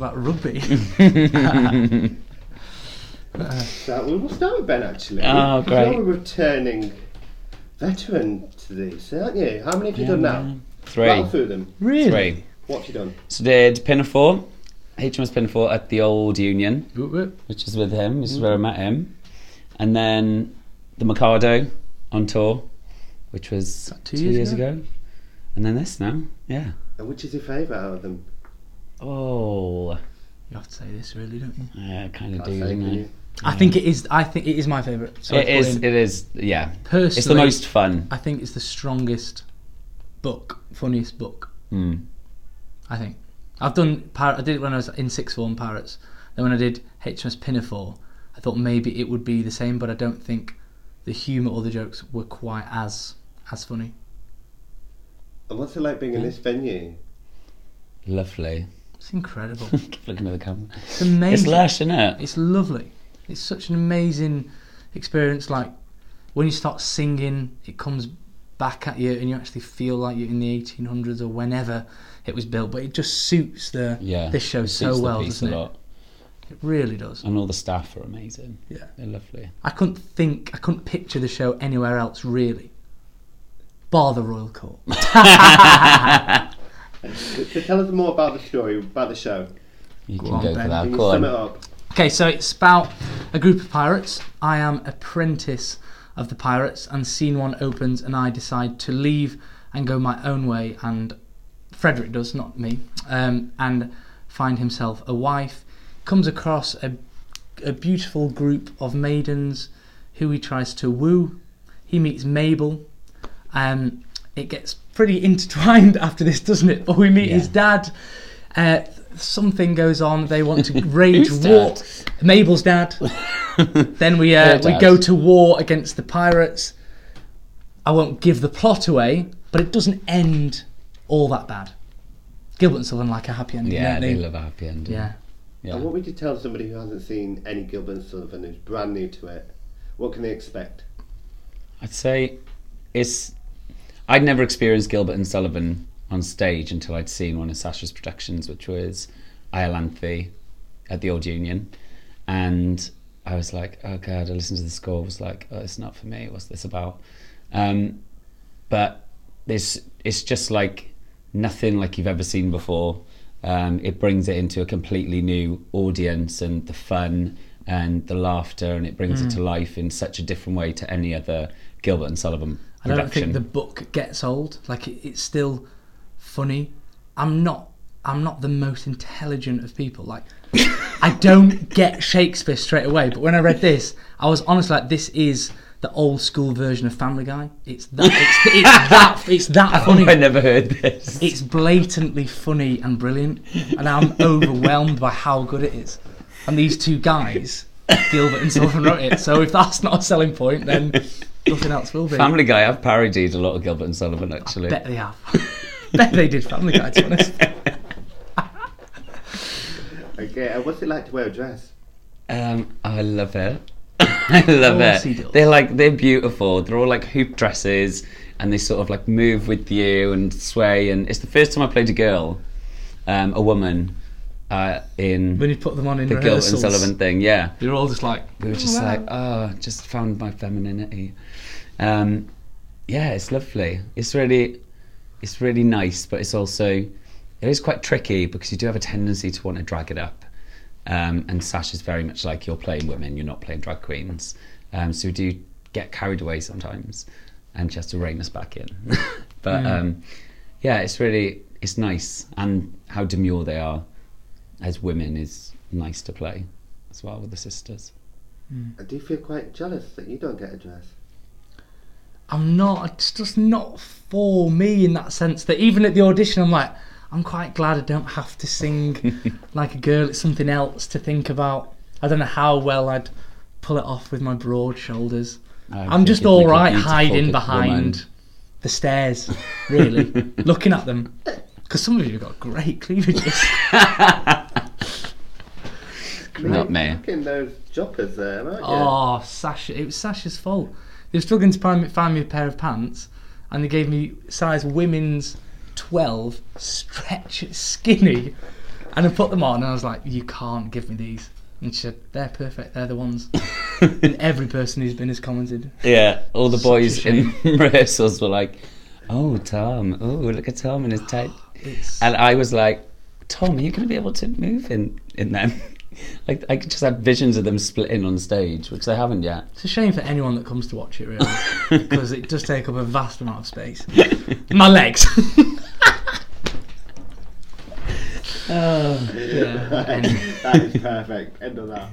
rugby. So uh, we will start with Ben actually. Oh, great. You're a returning veteran to these, aren't you? How many have you Yeah, done now? man. Three. Rattle through them. really? Three. What have you done? So did Pinafore, HMS Pinafore at the Old Union, Whoop, whoop. which is with him. This is where I met him. And then the Mikado on tour, which was two two, years years ago? ago? And then this now, yeah. And which is your favourite out of them? Oh, You have to say this, really, don't you? yeah, kind of Can't do, say, doesn't can it? you? I think it is. I think it is my favourite. So It is. It is. Yeah. Personally, It's the most fun. I think it's the strongest book, funniest book. Mm. I think I've done. Pir- I did it when I was in sixth form Pirates. Then when I did HMS Pinafore, I thought maybe it would be the same, but I don't think the humour or the jokes were quite as as funny. And what's it like being in this venue? Lovely. It's incredible. Keep looking at the camera. It's amazing. It's lush, isn't it? It's lovely. It's such an amazing experience. Like when you start singing, it comes back at you, and you actually feel like you're in the 1800s or whenever it was built. But it just suits the Yeah. this show so well, doesn't a it? It really does. And all the staff are amazing. Yeah. They're lovely. I couldn't think, I couldn't picture the show anywhere else really, bar the Royal Court. So tell us more about the story, about the show. You Go can on, go Ben. for that. Can you Go sum it up? Okay, so it's about a group of pirates. I am apprentice of the pirates, and scene one opens, and I decide to leave and go my own way. And Frederick does, not me, um, and find himself a wife. Comes across a, a beautiful group of maidens who he tries to woo. He meets Mabel. Um, it gets pretty intertwined after this, doesn't it? But we meet Yeah. his dad. Uh, something goes on. They want to rage war. dad? Mabel's dad. then we uh, Her we go to war against the pirates. I won't give the plot away, but it doesn't end all that bad. Gilbert and Sullivan like a happy ending. Yeah, don't they love a happy ending. Yeah. Yeah. And what would you tell somebody who hasn't seen any Gilbert and Sullivan, who's brand new to it? What can they expect? I'd say it's. I'd never experienced Gilbert and Sullivan on stage until I'd seen one of Sasha's productions, which was Iolanthe at the Old Union, and I was like, "Oh God!" I listened to the score, was like, "Oh, it's not for me. What's this about?" Um, but this, it's just like nothing like you've ever seen before. Um, it brings it into a completely new audience, and the fun and the laughter, and it brings it to life in such a different way to any other Gilbert and Sullivan I don't think the book gets old. Like it, it's still funny. I'm not. I'm not the most intelligent of people. Like I don't get Shakespeare straight away. But when I read this, I was honestly like, this is the old school version of Family Guy. It's that. It's, it's that. It's that oh, funny. I never heard this. It's blatantly funny and brilliant, and I'm overwhelmed by how good it is. And these two guys, Gilbert and Sullivan, wrote it. So if that's not a selling point, then nothing else will be. Family Guy. I've parodied a lot of Gilbert and Sullivan actually. Bet they have. Bet they did Family Guy, to be honest. Okay, and what's it like to wear a dress? Um, I love it. I love course it. They're like they're beautiful. They're all like hoop dresses, and they sort of like move with you and sway. And it's the first time I played a girl, um, a woman, uh, in When you put them on in the Gilbert and Sullivan thing. Yeah, you're all just like, we were just like, oh, just found my femininity. Um, yeah, it's lovely. It's really, it's really nice, but it's also, it is quite tricky because you do have a tendency to want to drag it up. Um, and Sasha's very much like you're playing women, you're not playing drag queens. Um, so we do get carried away sometimes, and she has to rein us back in. but um, yeah, it's really, it's nice, and how demure they are as women is nice to play as well with the sisters. Hmm. I do feel quite jealous that you don't get a dress. I'm not. It's just not for me in that sense. That even at the audition, I'm like, I'm quite glad I don't have to sing like a girl. It's something else to think about. I don't know how well I'd pull it off with my broad shoulders. I I'm just you'd all make a right beautiful hiding behind woman. the stairs, really, looking at them. Because some of you have got great cleavages. Not me. Those joppers there, aren't you? Oh, Sasha! It was Sasha's fault. They were struggling to find me, find me a pair of pants, and they gave me size women's twelve, stretch skinny, And I put them on, and I was like, "You can't give me these." And she said, "They're perfect. They're the ones." and every person who's been has commented. Yeah, all the Such boys in rehearsals were like, "Oh, Tom! Oh, look at Tom in his tight." And I was like, "Tom, are you going to be able to move in in them?" like I just have visions of them splitting on stage, which they haven't yet. it's a shame for anyone that comes to watch it, really, because it does take up a vast amount of space. My legs. Oh. yeah. that is perfect. End of that.